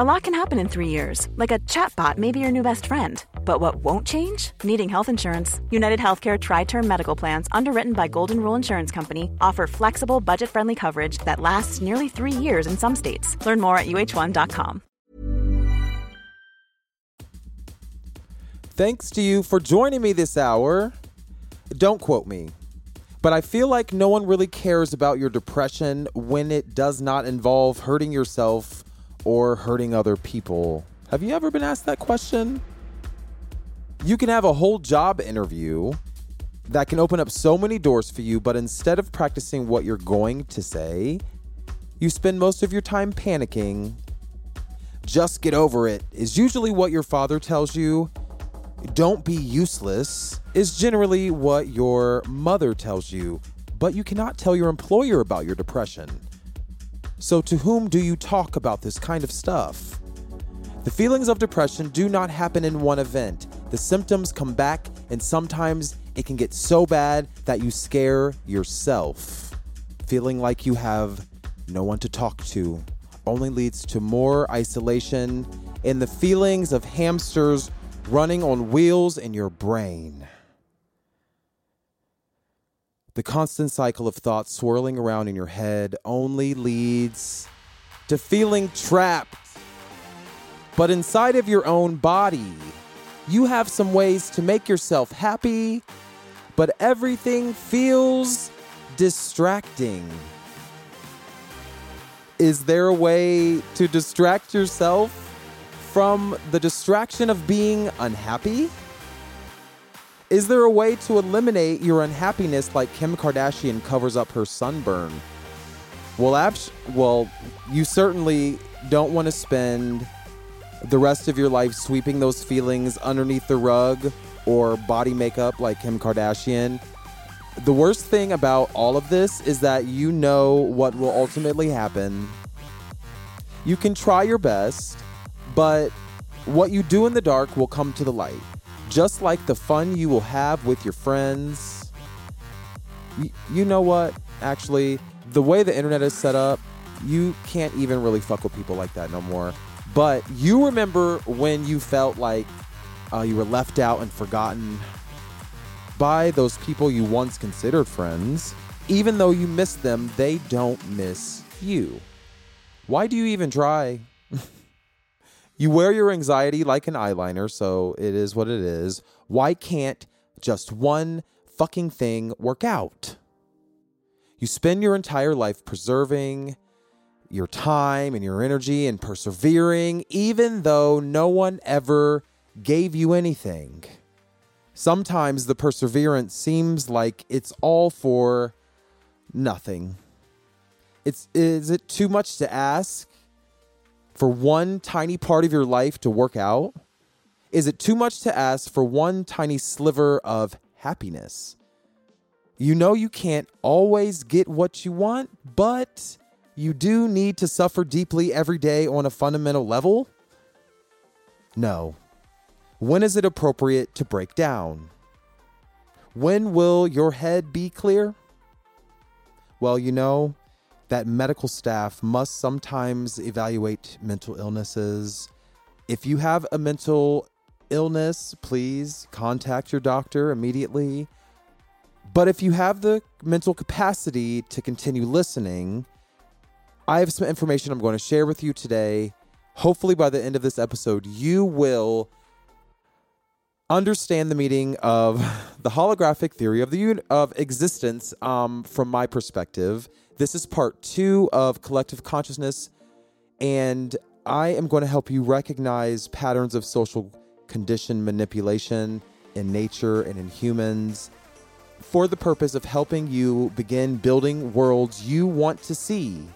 A lot can happen in three years, like a chatbot may be your new best friend. But what won't change? Needing health insurance. United Healthcare Tri Term Medical Plans, underwritten by Golden Rule Insurance Company, offer flexible, budget friendly coverage that lasts nearly three years in some states. Learn more at uh1.com. Thanks to you for joining me this hour. Don't quote me, but I feel like no one really cares about your depression when it does not involve hurting yourself or hurting other people. Have you ever been asked that question? You can have a whole job interview that can open up so many doors for you, but instead of practicing what you're going to say, you spend most of your time panicking. Just get over it is usually what your father tells you. Don't be useless is generally what your mother tells you, but you cannot tell your employer about your depression. So, to whom do you talk about this kind of stuff? The feelings of depression do not happen in one event. The symptoms come back, and sometimes it can get so bad that you scare yourself. Feeling like you have no one to talk to only leads to more isolation and the feelings of hamsters running on wheels in your brain. The constant cycle of thoughts swirling around in your head only leads to feeling trapped. But inside of your own body, you have some ways to make yourself happy, but everything feels distracting. Is there a way to distract yourself from the distraction of being unhappy? Is there a way to eliminate your unhappiness like Kim Kardashian covers up her sunburn? Well, abs- well, you certainly don't want to spend the rest of your life sweeping those feelings underneath the rug or body makeup like Kim Kardashian. The worst thing about all of this is that you know what will ultimately happen. You can try your best, but what you do in the dark will come to the light. Just like the fun you will have with your friends. Y- you know what? Actually, the way the internet is set up, you can't even really fuck with people like that no more. But you remember when you felt like uh, you were left out and forgotten by those people you once considered friends. Even though you miss them, they don't miss you. Why do you even try? You wear your anxiety like an eyeliner, so it is what it is. Why can't just one fucking thing work out? You spend your entire life preserving your time and your energy and persevering, even though no one ever gave you anything. Sometimes the perseverance seems like it's all for nothing. It's is it too much to ask for one tiny part of your life to work out? Is it too much to ask for one tiny sliver of happiness? You know you can't always get what you want, but you do need to suffer deeply every day on a fundamental level? No. When is it appropriate to break down? When will your head be clear? Well, you know, that medical staff must sometimes evaluate mental illnesses. If you have a mental illness, please contact your doctor immediately. But if you have the mental capacity to continue listening, I have some information I'm going to share with you today. hopefully by the end of this episode, you will understand the meaning of the holographic theory of the un- of existence um, from my perspective. This is part two of collective consciousness, and I am going to help you recognize patterns of social condition manipulation in nature and in humans for the purpose of helping you begin building worlds you want to see.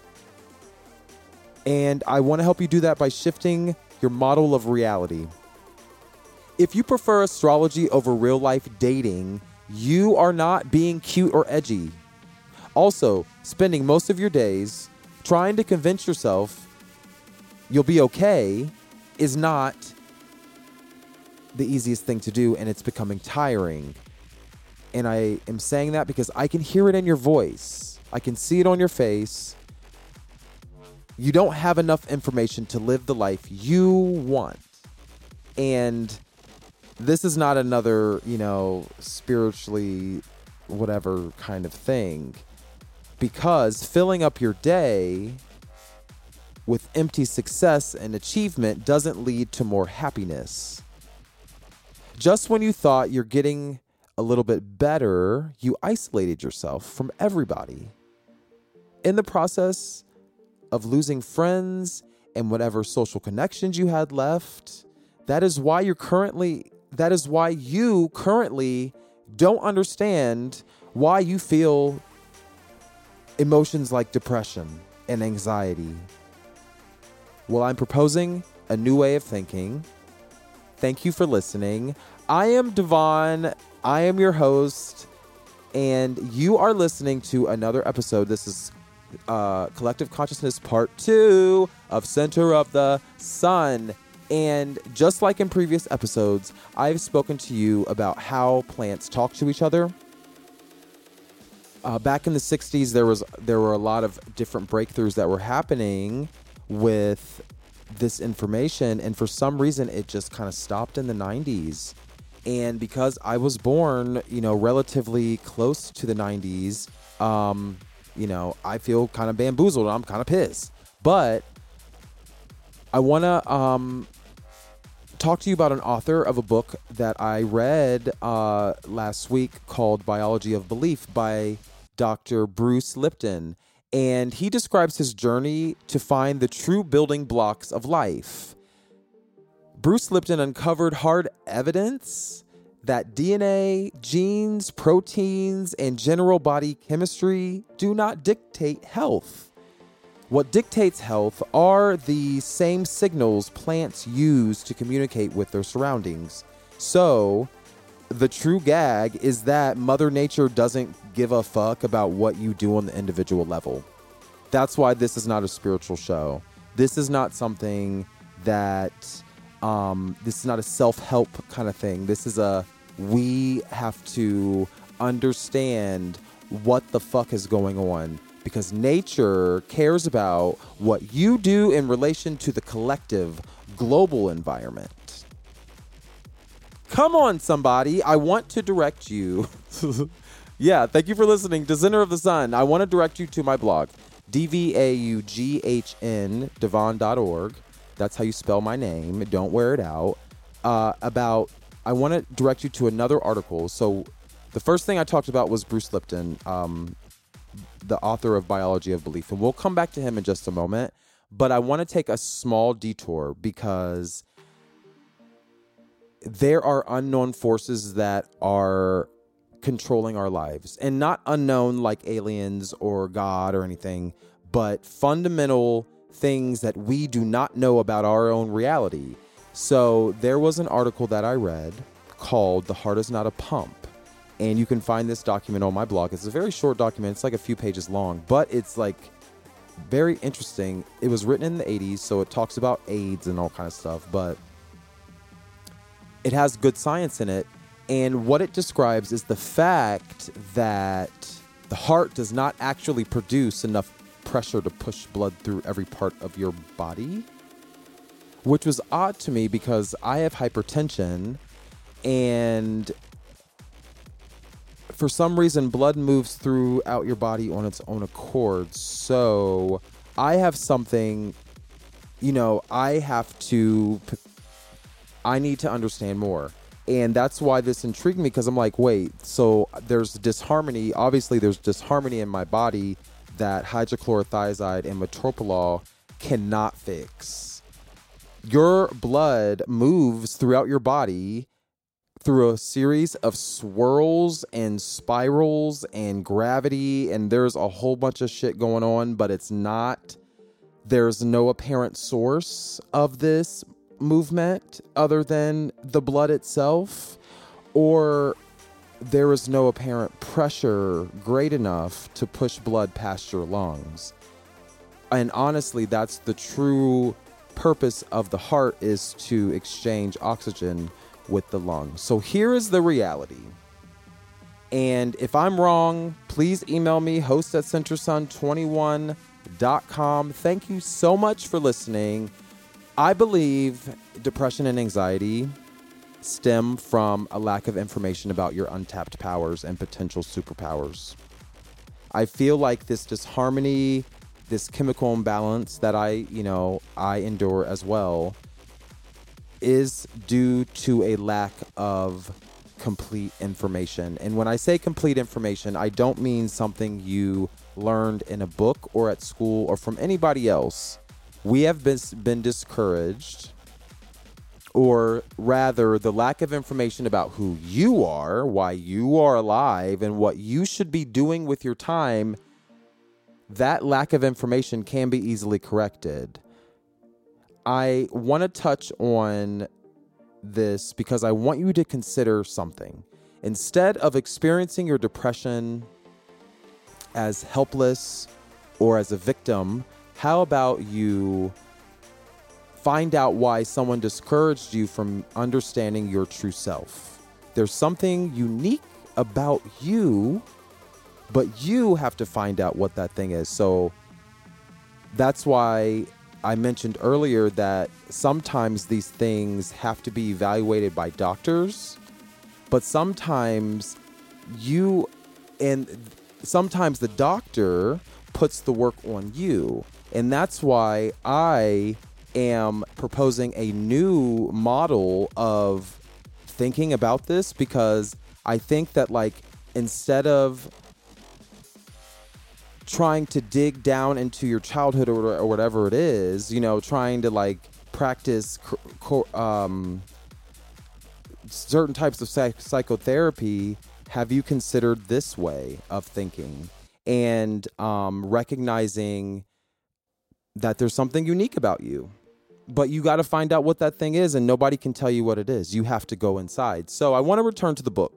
And I want to help you do that by shifting your model of reality. If you prefer astrology over real life dating, you are not being cute or edgy. Also, spending most of your days trying to convince yourself you'll be okay is not the easiest thing to do, and it's becoming tiring. And I am saying that because I can hear it in your voice, I can see it on your face. You don't have enough information to live the life you want. And this is not another, you know, spiritually whatever kind of thing. Because filling up your day with empty success and achievement doesn't lead to more happiness. Just when you thought you're getting a little bit better, you isolated yourself from everybody. In the process of losing friends and whatever social connections you had left, that is why you're currently that is why you currently don't understand why you feel emotions like depression and anxiety. Well, I'm proposing a new way of thinking. Thank you for listening. I am Devon. I am your host, and you are listening to another episode. This is uh, Collective Consciousness Part 2 of Center of the Sun. And just like in previous episodes, I've spoken to you about how plants talk to each other. Uh, back in the 60s, there was there were a lot of different breakthroughs that were happening with this information, and for some reason, it just kind of stopped in the 90s. And because I was born, you know, relatively close to the 90s, um, you know, I feel kind of bamboozled. I'm kind of pissed, but I want to um, talk to you about an author of a book that I read uh, last week called Biology of Belief by Dr. Bruce Lipton. And he describes his journey to find the true building blocks of life. Bruce Lipton uncovered hard evidence that DNA, genes, proteins, and general body chemistry do not dictate health. What dictates health are the same signals plants use to communicate with their surroundings. So, the true gag is that Mother Nature doesn't give a fuck about what you do on the individual level. That's why this is not a spiritual show. This is not something that, um, this is not a self help kind of thing. This is a, we have to understand what the fuck is going on because nature cares about what you do in relation to the collective global environment. Come on, somebody. I want to direct you. yeah, thank you for listening to Center of the Sun. I want to direct you to my blog, D-V-A-U-G-H-N, dvaughn.org. That's how you spell my name. Don't wear it out. Uh, about, I want to direct you to another article. So the first thing I talked about was Bruce Lipton, um, the author of Biology of Belief. And we'll come back to him in just a moment. But I want to take a small detour because there are unknown forces that are controlling our lives and not unknown like aliens or God or anything, but fundamental things that we do not know about our own reality. So there was an article that I read called The Heart is Not a Pump. And you can find this document on my blog. It's a very short document, it's like a few pages long, but it's like very interesting. It was written in the 80s, so it talks about AIDS and all kind of stuff, but it has good science in it. And what it describes is the fact that the heart does not actually produce enough pressure to push blood through every part of your body, which was odd to me because I have hypertension and for some reason blood moves throughout your body on its own accord. So I have something you know, I have to, I need to understand more. And that's why this intrigued me because I'm like, wait, so there's disharmony. Obviously, there's disharmony in my body that hydrochlorothiazide and metoprolol cannot fix. Your blood moves throughout your body through a series of swirls and spirals and gravity, and there's a whole bunch of shit going on, but it's not, there's no apparent source of this movement other than the blood itself, or there is no apparent pressure great enough to push blood past your lungs. And honestly, that's the true purpose of the heart is to exchange oxygen with the lungs. So here is the reality. And if I'm wrong, please email me, host at centersun21.com. Thank you so much for listening. I believe depression and anxiety stem from a lack of information about your untapped powers and potential superpowers. I feel like this disharmony, this chemical imbalance that I, you know, I endure as well is due to a lack of complete information. And when I say complete information, I don't mean something you learned in a book or at school or from anybody else. We have been, been discouraged, or rather, the lack of information about who you are, why you are alive, and what you should be doing with your time. That lack of information can be easily corrected. I want to touch on this because I want you to consider something. Instead of experiencing your depression as helpless or as a victim, how about you find out why someone discouraged you from understanding your true self? There's something unique about you, but you have to find out what that thing is. So that's why I mentioned earlier that sometimes these things have to be evaluated by doctors, but sometimes you and sometimes the doctor puts the work on you. And that's why I am proposing a new model of thinking about this because I think that, like, instead of trying to dig down into your childhood or, or whatever it is, you know, trying to like practice um, certain types of psych- psychotherapy, have you considered this way of thinking? And um, recognizing that there's something unique about you? But you got to find out what that thing is, and nobody can tell you what it is. You have to go inside. So I want to return to the book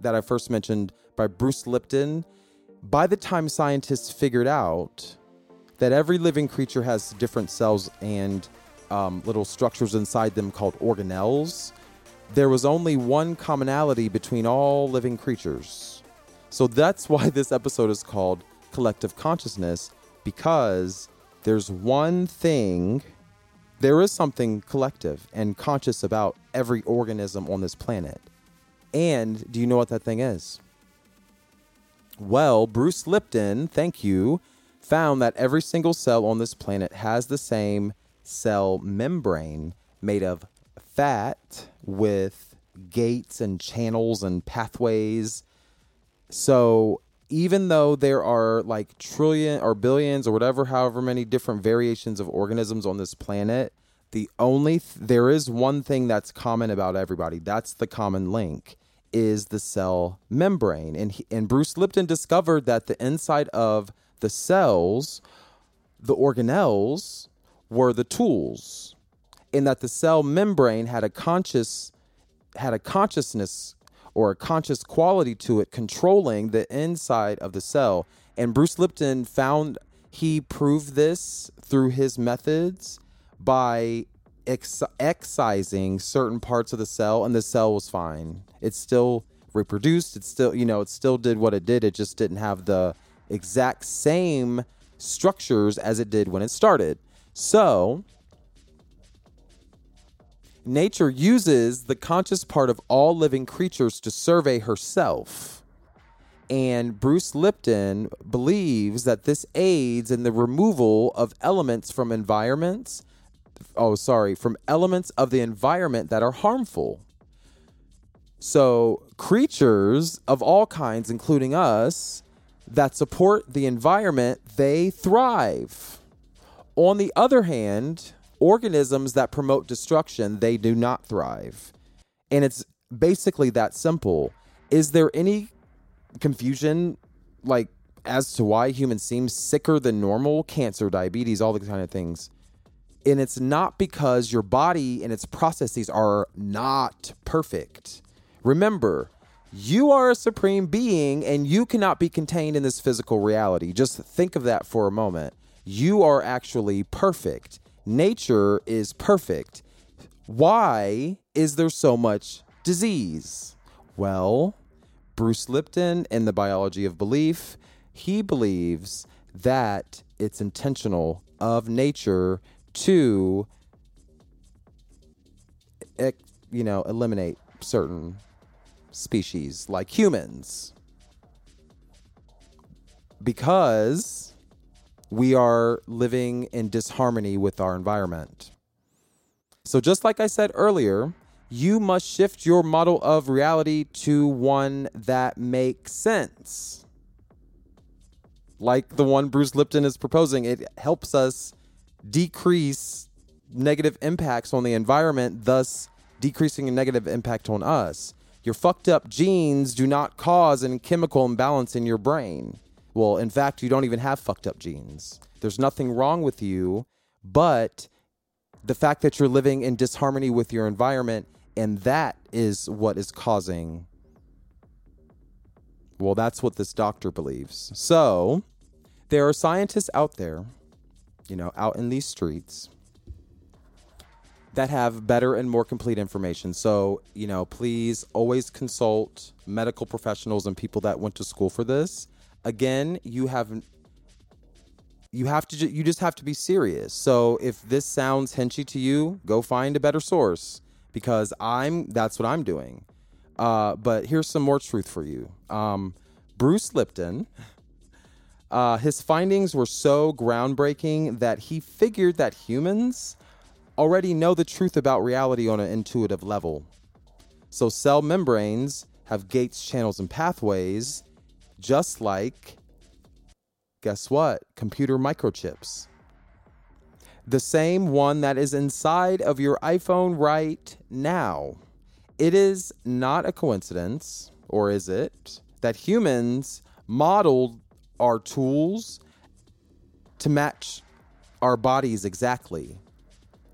that I first mentioned by Bruce Lipton by the time scientists figured out that every living creature has different cells and um, little structures inside them called organelles, there was only one commonality between all living creatures. So that's why this episode is called Collective Consciousness, because there's one thing, there is something collective and conscious about every organism on this planet. And do you know what that thing is? Well, Bruce Lipton, thank you, found that every single cell on this planet has the same cell membrane made of fat with gates and channels and pathways. So even though there are like trillion or billions or whatever, however many different variations of organisms on this planet, the only th- there is one thing that's common about everybody. That's the common link is the cell membrane. And, he, and Bruce Lipton discovered that the inside of the cells, the organelles, were the tools, and that the cell membrane had a conscious had a consciousness or a conscious quality to it controlling the inside of the cell. And Bruce Lipton found he proved this through his methods by ex- excising certain parts of the cell, and the cell was fine. It still reproduced. It still, you know, it still did what it did. It just didn't have the exact same structures as it did when it started. So, nature uses the conscious part of all living creatures to survey herself. And Bruce Lipton believes that this aids in the removal of elements from environments oh, sorry, from elements of the environment that are harmful. So, creatures of all kinds, including us, that support the environment, they thrive. On the other hand, organisms that promote destruction, they do not thrive. And it's basically that simple. Is there any confusion like as to why humans seem sicker than normal, cancer, diabetes, all the kind of things? And it's not because your body and its processes are not perfect. Remember, you are a supreme being and you cannot be contained in this physical reality. Just think of that for a moment. You are actually perfect. Nature is perfect. Why is there so much disease? Well, Bruce Lipton in The Biology of Belief, he believes that it's intentional of nature to you know eliminate certain species like humans because we are living in disharmony with our environment. So, just like I said earlier, you must shift your model of reality to one that makes sense. Like the one Bruce Lipton is proposing, it helps us decrease negative impacts on the environment, thus decreasing a negative impact on us. Your fucked up genes do not cause a chemical imbalance in your brain. Well, in fact, you don't even have fucked up genes. There's nothing wrong with you, but the fact that you're living in disharmony with your environment, and that is what is causing. Well, that's what this doctor believes. So, there are scientists out there, you know, out in these streets that have better and more complete information. So, you know, please always consult medical professionals and people that went to school for this. Again, you have you have to you just have to be serious. So, if this sounds henchy to you, go find a better source because I'm that's what I'm doing. Uh, but here's some more truth for you. Um, Bruce Lipton, uh, his findings were so groundbreaking that he figured that humans already know the truth about reality on an intuitive level. So, cell membranes have gates, channels, and pathways, just like, guess what? Computer microchips. The same one that is inside of your iPhone right now. It is not a coincidence, or is it, that humans modeled our tools to match our bodies exactly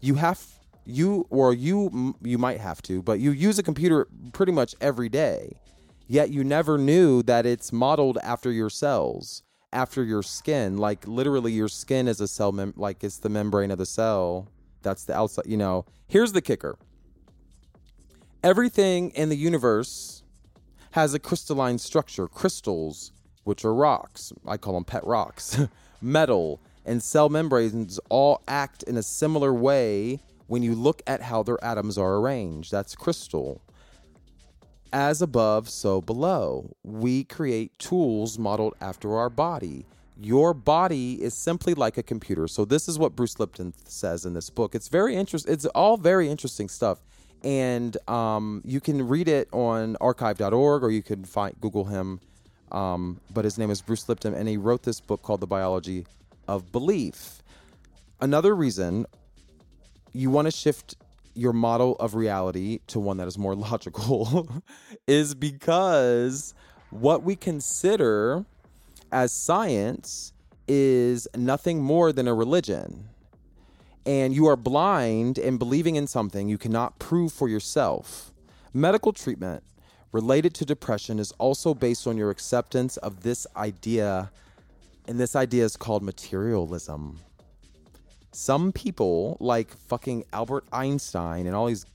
you have you or you you might have to, but you use a computer pretty much every day. Yet you never knew that it's modeled after your cells, after your skin. Like literally, your skin is a cell, mem- like it's the membrane of the cell. That's the outside. You know. Here's the kicker. Everything in the universe has a crystalline structure. Crystals, which are rocks, I call them pet rocks. Metal, and cell membranes all act in a similar way when you look at how their atoms are arranged. That's crystal. As above, so below. We create tools modeled after our body. Your body is simply like a computer. So this is what Bruce Lipton says in this book. It's very interesting. It's all very interesting stuff, and um, you can read it on archive.org or you can find Google him. Um, but his name is Bruce Lipton, and he wrote this book called The Biology of belief. Another reason you want to shift your model of reality to one that is more logical is because what we consider as science is nothing more than a religion. And you are blind in believing in something you cannot prove for yourself. Medical treatment related to depression is also based on your acceptance of this idea and this idea is called materialism. Some people, like fucking Albert Einstein and all these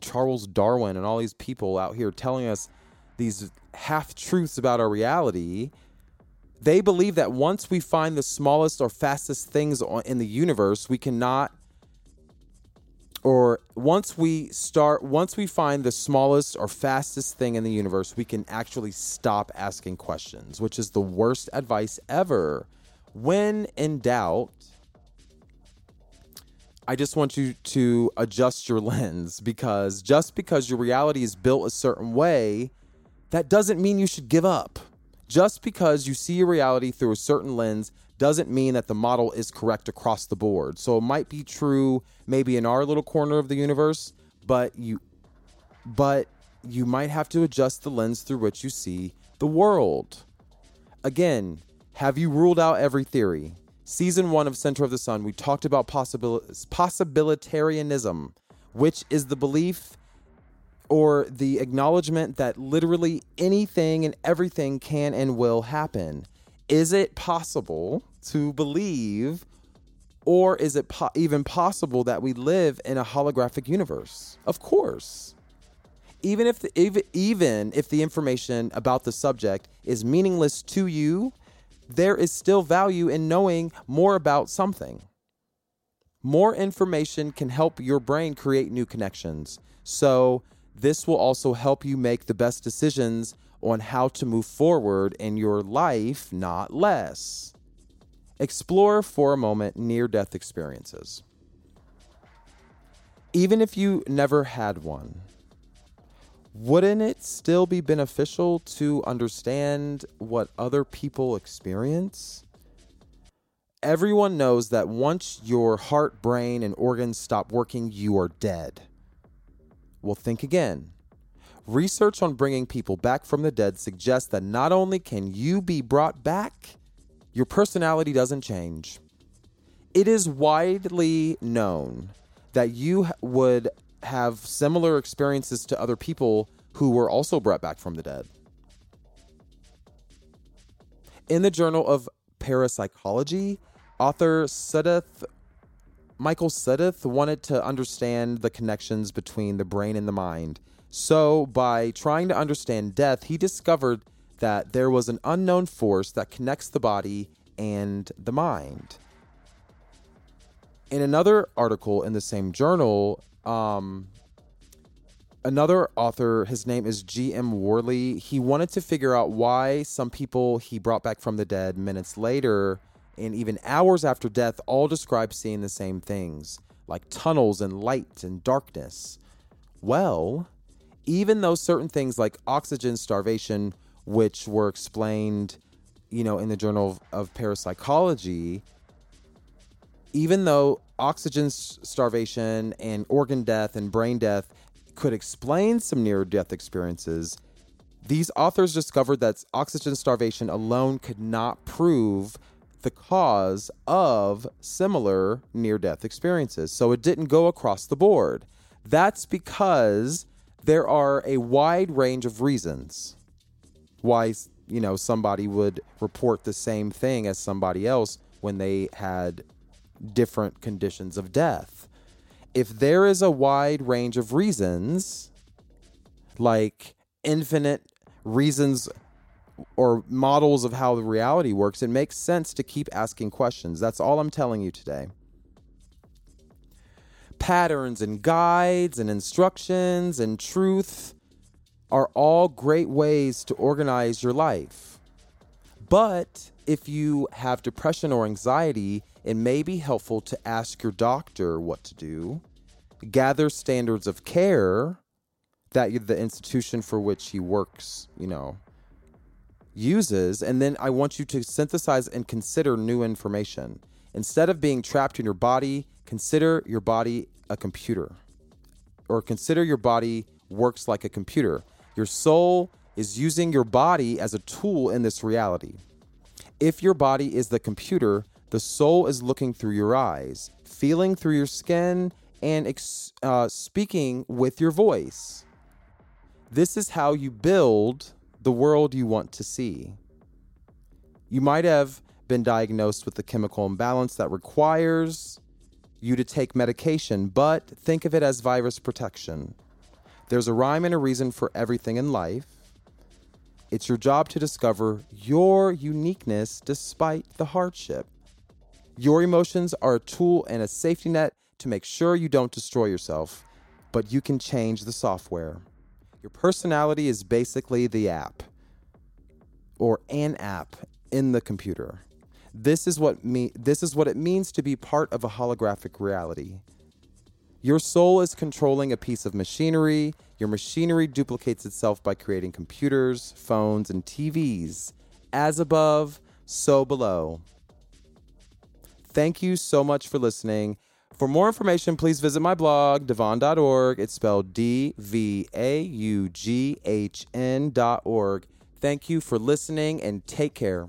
Charles Darwin and all these people out here telling us these half truths about our reality, they believe that once we find the smallest or fastest things in the universe, we cannot or once we start once we find the smallest or fastest thing in the universe we can actually stop asking questions which is the worst advice ever. When in doubt I just want you to adjust your lens because just because your reality is built a certain way, that doesn't mean you should give up. Just because you see your reality through a certain lens doesn't mean that the model is correct across the board. So it might be true maybe in our little corner of the universe, but you but you might have to adjust the lens through which you see the world. Again, have you ruled out every theory? Season 1 of Center of the Sun, we talked about possibil- possibilitarianism, which is the belief or the acknowledgement that literally anything and everything can and will happen. Is it possible to believe, or is it po- even possible that we live in a holographic universe? Of course. Even if the, even if the information about the subject is meaningless to you, there is still value in knowing more about something. More information can help your brain create new connections. So, this will also help you make the best decisions on how to move forward in your life, not less. Explore for a moment near death experiences. Even if you never had one, wouldn't it still be beneficial to understand what other people experience? Everyone knows that once your heart, brain, and organs stop working, you are dead. Well, think again. Research on bringing people back from the dead suggests that not only can you be brought back, your personality doesn't change. It is widely known that you would have similar experiences to other people who were also brought back from the dead. In the Journal of Parapsychology, author Suddath Michael Suddath wanted to understand the connections between the brain and the mind. So, by trying to understand death, he discovered that there was an unknown force that connects the body and the mind. In another article in the same journal, um, another author, his name is G.M. Worley, he wanted to figure out why some people he brought back from the dead minutes later and even hours after death all describe seeing the same things, like tunnels and light and darkness. Well, even though certain things like oxygen starvation, which were explained, you know, in the Journal of, of Parapsychology, even though oxygen starvation and organ death and brain death could explain some near death experiences, these authors discovered that oxygen starvation alone could not prove the cause of similar near death experiences. So it didn't go across the board. That's because there are a wide range of reasons why you know somebody would report the same thing as somebody else when they had different conditions of death. If there is a wide range of reasons, like infinite reasons or models of how the reality works, it makes sense to keep asking questions. That's all I'm telling you today. Patterns and guides and instructions and truth are all great ways to organize your life. But if you have depression or anxiety, it may be helpful to ask your doctor what to do, gather standards of care that the institution for which he works, you know, uses, and then I want you to synthesize and consider new information. Instead of being trapped in your body, consider your body a computer, or consider your body works like a computer. Your soul is using your body as a tool in this reality. If your body is the computer, the soul is looking through your eyes, feeling through your skin, and ex- uh, speaking with your voice. This is how you build the world you want to see. You might have been diagnosed with a chemical imbalance that requires you to take medication, but think of it as virus protection. There's a rhyme and a reason for everything in life. It's your job to discover your uniqueness despite the hardship. Your emotions are a tool and a safety net to make sure you don't destroy yourself, but you can change the software. Your personality is basically the app or an app in the computer. This is what me this is what it means to be part of a holographic reality. Your soul is controlling a piece of machinery. Your machinery duplicates itself by creating computers, phones, and TVs. As above, so below. Thank you so much for listening. For more information, please visit my blog, dvaughn.org. It's spelled D V A U G H N.org. Thank you for listening and take care.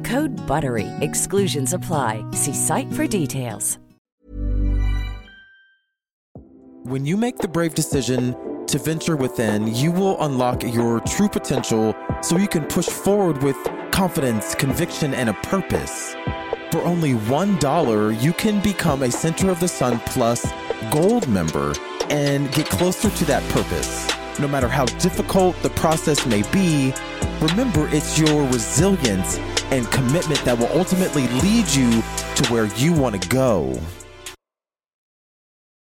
Code BUTTERY. Exclusions apply. See site for details. When you make the brave decision to venture within, you will unlock your true potential so you can push forward with confidence, conviction, and a purpose. For only $1, you can become a Center of the Sun Plus Gold member and get closer to that purpose. No matter how difficult the process may be, remember it's your resilience and commitment that will ultimately lead you to where you want to go.